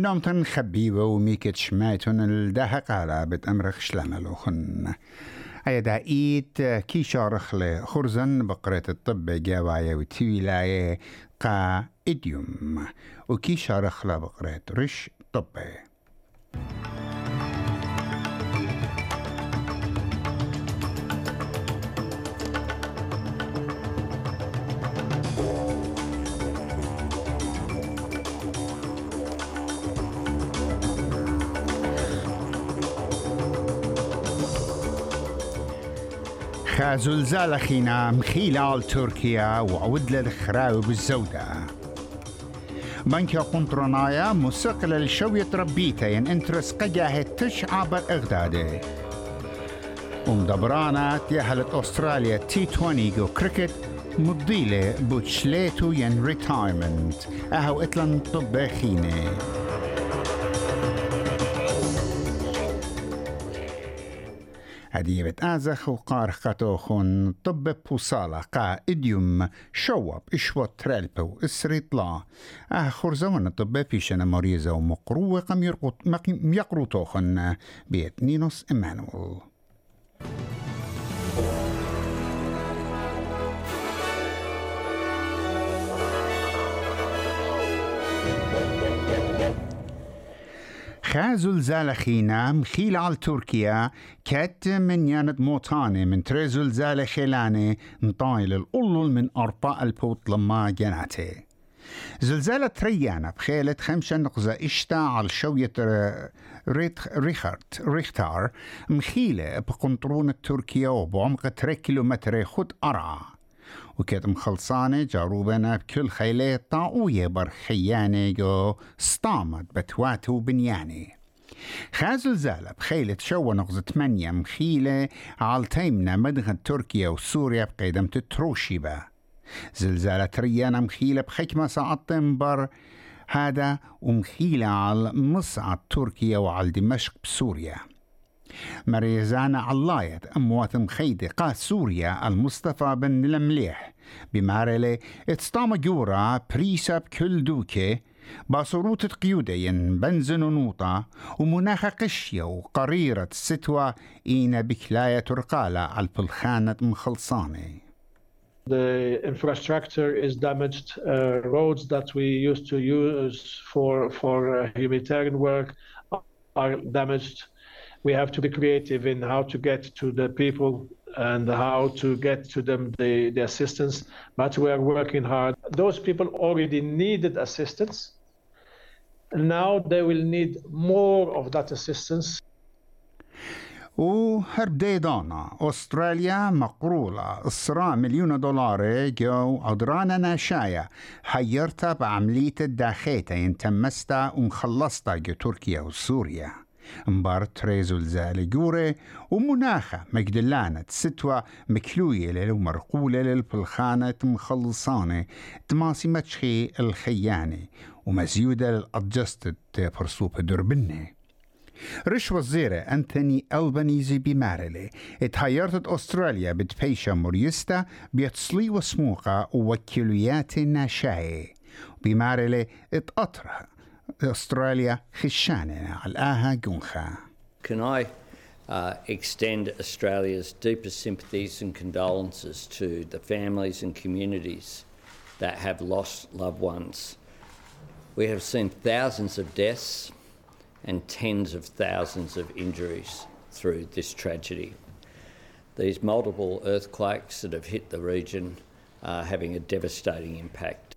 نومتن خبيبة وميكت شمايتون الدهق على بتأمرخ شلملوخن أيدا إيت كي شارخ خرزن بقرة الطب جاوايا وتويلاية قا إديوم وكي شارخ بقرة رش طبي خازلزال خينا مخيلال تركيا وعود للخراو بالزودة. بنك قنطرنايا مسقل الشوية ربيتين انترس قجاه تشعب اغداده ومدبرانا تيهلت أستراليا تي 20 جو كريكت مضيلة بوتشليتو ين ريتايرمنت أهو إتلن طب هدية آزخ وقار خون طب بوصالة قا إديوم شواب إشوات ترالبو إسريطلا أه خرزون طب بيشنا مريزة ومقروة قم يقرو توخن بيت نينوس إمانويل خازل زالخينا مخيل على تركيا كات من ياند موتاني من تريزل زال خيلاني نطايل الأولل من أرباء البوت لما جناتي زلزالة تريانا بخيلة خمسة نقزة إشتا على شوية ريخارت ريختار مخيلة بقنطرون تركيا وبعمق 3 كيلومتر خد أرعى. وكانت مخلصانة جاروبنا بكل خيلة طاوية برخيانة جو سطامت بتواتو بنياني خازل زالة بخيلة شو نغزة ثمانية مخيلة عالتيمنا مدغة تركيا وسوريا بقيدم تتروشيبا زلزالة ريانا مخيلة بحكمة ساعة بر هذا ومخيلة على مصعد تركيا وعلى دمشق بسوريا. مريزانا علاية أموات مخيدة قا سوريا المصطفى بن المليح بمارلي اتستام جورا بريسا بكل دوكي باصروت قيودين بنزن ونوطة ومناخ قشية وقريرة ستوى إينا بكلاية ترقالة على البلخانة مخلصاني The infrastructure is damaged. Uh, roads that we used to use for for uh, humanitarian work are damaged. we have to be creative in how to get to the people and how to get to them the, the assistance. But we are working hard. Those people already needed assistance. And now they will need more of that assistance. وهربديدانا أستراليا مقرولة إصرا مليون دولار جو أدرانا ناشايا حيرتها بعملية الداخيتا ينتمستا ومخلصتا جو تركيا وسوريا مبار تريزو الزالي ومناخة مجدلانة ستوى مكلوية للو مرقولة للبلخانة مخلصانة تماسي متشخي الخياني ومزيودة للأدجستد فرصوب دربني رش وزيرة أنتوني ألبانيزي بمارلي اتهيرت أستراليا بتبيشة مريستا بيتصلي وسموقة ووكيليات ناشاي بمارلي اتأطرها Can I uh, extend Australia's deepest sympathies and condolences to the families and communities that have lost loved ones. We have seen thousands of deaths and tens of thousands of injuries through this tragedy. These multiple earthquakes that have hit the region are having a devastating impact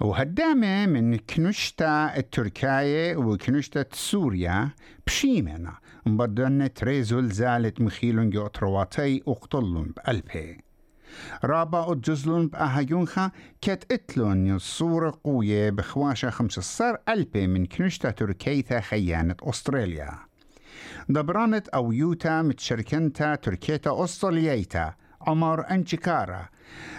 وهدامة من كنشتا التركاية وكنشتا سوريا بشيمنا مبدن تريزول زالت مخيلون جو ترواتي اقتلون بألبي رابا الجزلون بأهيونخا كت اتلون الصورة قوية بخواشة خمس صار ألبي من كنشتا تركيتا خيانة أستراليا. دبرانت أو يوتا متشركنتا تركيتا أسترالياتا عمر أنشكارا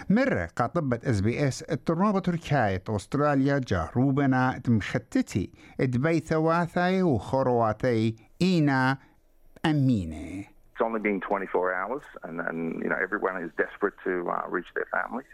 مرة كطبة اس بي اس الترابة تركيا استراليا جاروبنا تمختتي دبي ثواثي وخرواتي إينا أمينة It's only been 24 hours, and, and you know everyone is desperate to uh, reach their families.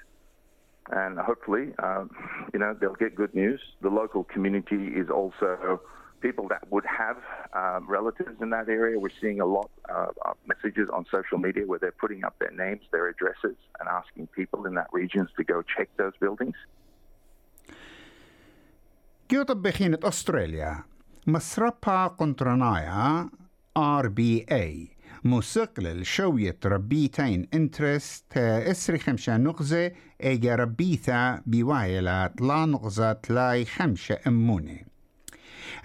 and hopefully, uh, you know, they'll get good news. The local community is also people that would have uh, relatives in that area. We're seeing a lot uh, of messages on social media where they're putting up their names, their addresses, and asking people in that regions to go check those buildings. جوطب بخينة أستراليا مسربها قنطرنايا ار بي اي مسقل شوية ربيتين انترست اسري خمسة نغزة ايجا ربيثا بوايلة طلا نغزة تلاي خمسة امونة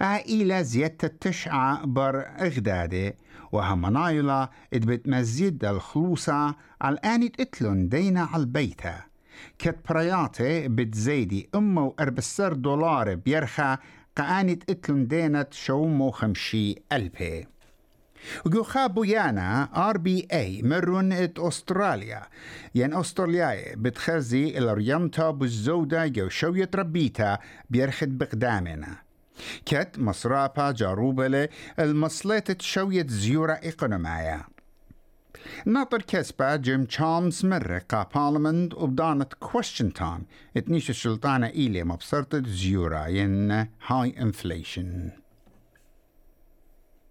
عائلة زيادة التشعة بر اغدادة وهمنايلا إدبت مزيد الخلوصة على الآن اتلون دينا على البيتة كت برياتي بتزيدي امو اربسر دولار بيرخا قانت اتلون دينت شومو خمشي ألبي. وجو خابو يانا آر بي اي مرون إت أستراليا. ين استراليا بتخزي الريمتا بالزودة جو شوية ربيتا بيرخد بقدامنا كت مصرابا جاروبلة المصليت شوية زيورة إقونومية ناطر كسبة جيم تشامز مرة بارلمنت وبدانت كويشن تايم اتنيش السلطانة إيلي مبصرت زيورة ين هاي انفليشن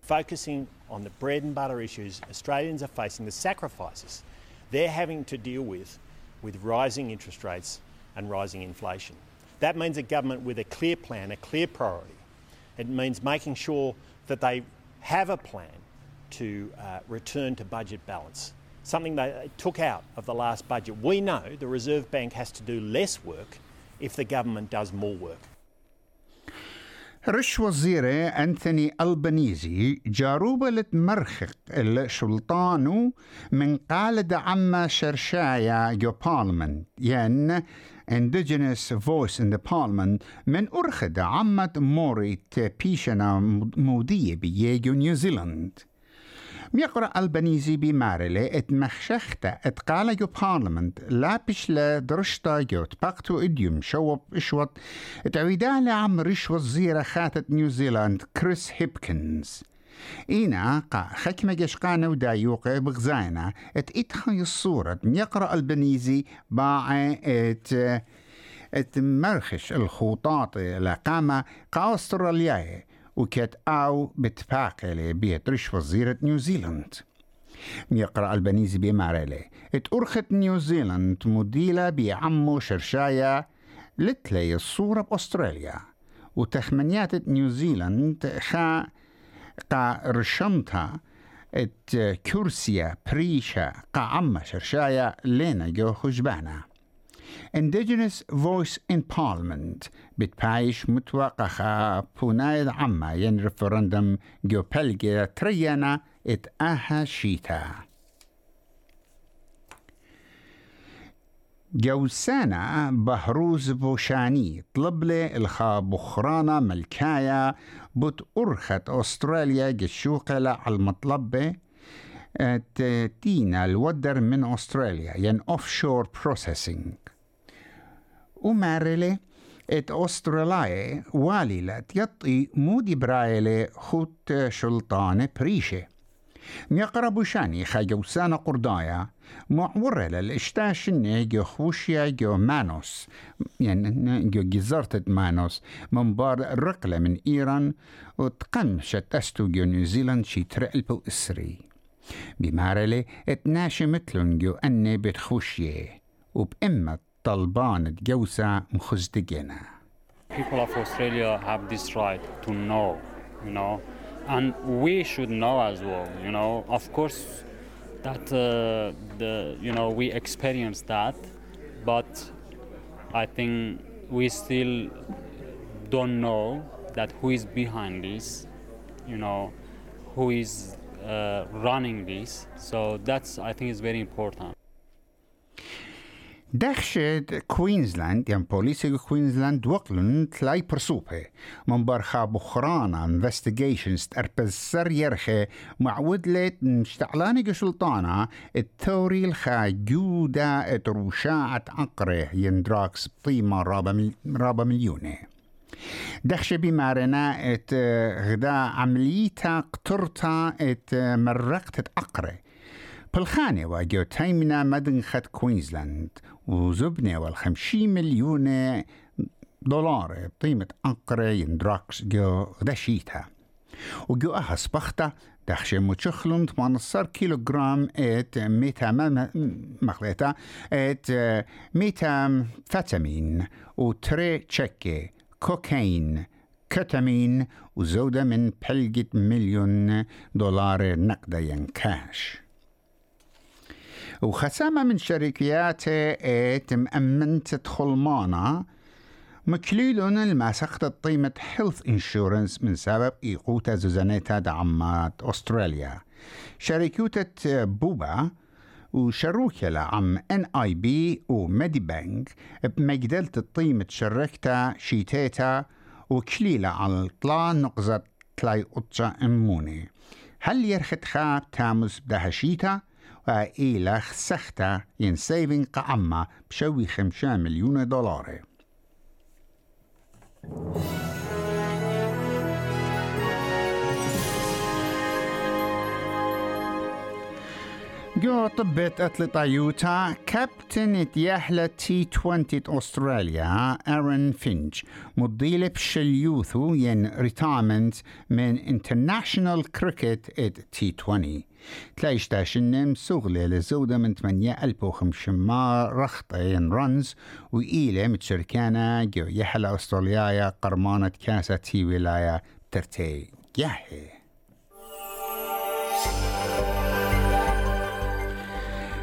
focusing on the bread and butter issues Australians are facing, the sacrifices they're having to deal with with rising interest rates and rising inflation. That means a government with a clear plan, a clear priority. It means making sure that they have a plan to uh, return to budget balance, something they took out of the last budget. We know the Reserve Bank has to do less work if the government does more work. رش وزيرة أنثوني ألبانيزي جاروبة لتمرخق السلطانو من قالد عما شرشايا جو بارلمنت ين Indigenous Voice in the Parliament من أرخد عمت موريت بيشنا مودية بيجو نيوزيلند ميقرأ البنيزي بمارلة ات مخشختا ات جو بارلمنت لا بشلا درشتا جو تبقتو إديوم شوب اشوط ات عويدا عم ريش وزيرة خاتت نيوزيلاند كريس هيبكنز. إينا قا خكمة جشقانة ودايوقة بغزاينا إت اتخي الصورة. ميقرأ البنيزي باع إت إت مرخش الخطاط لقامة قا أسترالياي. وكت أو بتفاقلي بيترش وزيرة نيوزيلند. يقرأ البنيزي بمارلي اتأرخت نيوزيلند مديلة بعمو شرشايا لتلي الصورة بأستراليا. وتخمنيات نيوزيلند خا قا رشمتها ات كرسيا بريشا قا عم شرشايا لينا جو خجبانا Indigenous Voice in Parliament بتبايش متوقخة بونايد عما ين ريفرندم جو بلجيا تريانا ات أها شيتا جوسانا بهروز بوشاني طلب لي الخا بخرانا ملكايا بت أرخت أستراليا جشوقة على المطلبة تينا الودر من أستراليا ين أوفشور بروسيسنج ومارلي ات أستراليا والي يطي مودي برايلي خط شلطانة بريشة ميقرب شاني خاجوسانا قردايا معورة للإشتاش جو خوشيا جو مانوس يعني جو جزارة مانوس من بار الرقلة من إيران وتقمشت أستو جو نيوزيلاند شي ترقلبو إسري. بمارلي اتناشي مثلن جو أني بتخوشيه وبإمة طلبان تجوسا مخزدقنا People of Australia have this right to know, you know, and we should know as well, you know. Of course, that uh, the you know we experience that, but I think we still don't know that who is behind this, you know, who is uh, running this. So that's I think is very important. دخشت كوينزلاند يعني بوليسي كوينزلاند وقلن تلاي برسوبة من برخا بخرانا انفستيجيشنز تربز سر يرخي معود ليت مشتعلاني جسلطانا التوري الخا جودة اتروشاعة عقره يندراكس بطيمة رابا, رابا مليونة دخش بمارنا ات غدا عمليتا قطرتا ات مرقت عقره بالخانة واجو تايمنا مدن خد كوينزلاند وزبنة والخمسين مليون دولار قيمة أنقرة يندراكس جو غداشيتها وجو أهس بختا دخشة متشخلون 18 كيلو جرام إت ميتا مخلطة إت ميتا فاتامين وتري تشكي كوكايين كتامين وزودة من بلجة مليون دولار نقدا كاش. وخسامة من شركياته ات مأمن تدخل مانا. مكليلون الماسخة طيمة هيلث انشورنس من سبب إيقوتا زوزانيتا دعمات أستراليا. شركوتة بوبا وشروكة عم ان اي بي وميدي بانك بمجدلة الطيمة شركتا شيتيتا وكليلة على الطلا نقزة تلاي قطشة إموني. هل يرخت خاب تاموس بدهشيتا؟ وإيلخ سختا ين سيفين قعمة بشوي خمسة مليون دولار. جو طبت أتلتا يوتا كابتن اتياحلة تي 20 أستراليا أرن فينج مضيلة بشليوثو ين ريتايمنت من انترناشنال كريكت ات تي 20 تلاقيش تاشنم سوغلة لزودة من 8500 رخطين رنز وإيلة متشركانة جو يحلى أستراليا قرمانة كاسة تي ولاية ترتي ياهي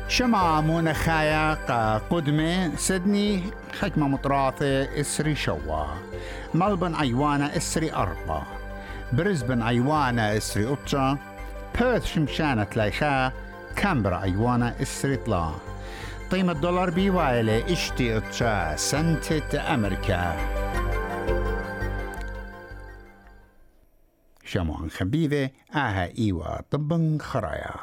شمع منخايا قدمة سدني حكمة مطراثة إسري شوا. ملبن أيوانا إسري أربعة بريزبن أيوانا إسري أطشا بيرث شمشانة تلايخا كامبرا أيوانا إسري طلا قيمة دولار بيوايلة اشتي أطشا سنتة أمريكا شموان خبيبة آها إيوا طبن خرايا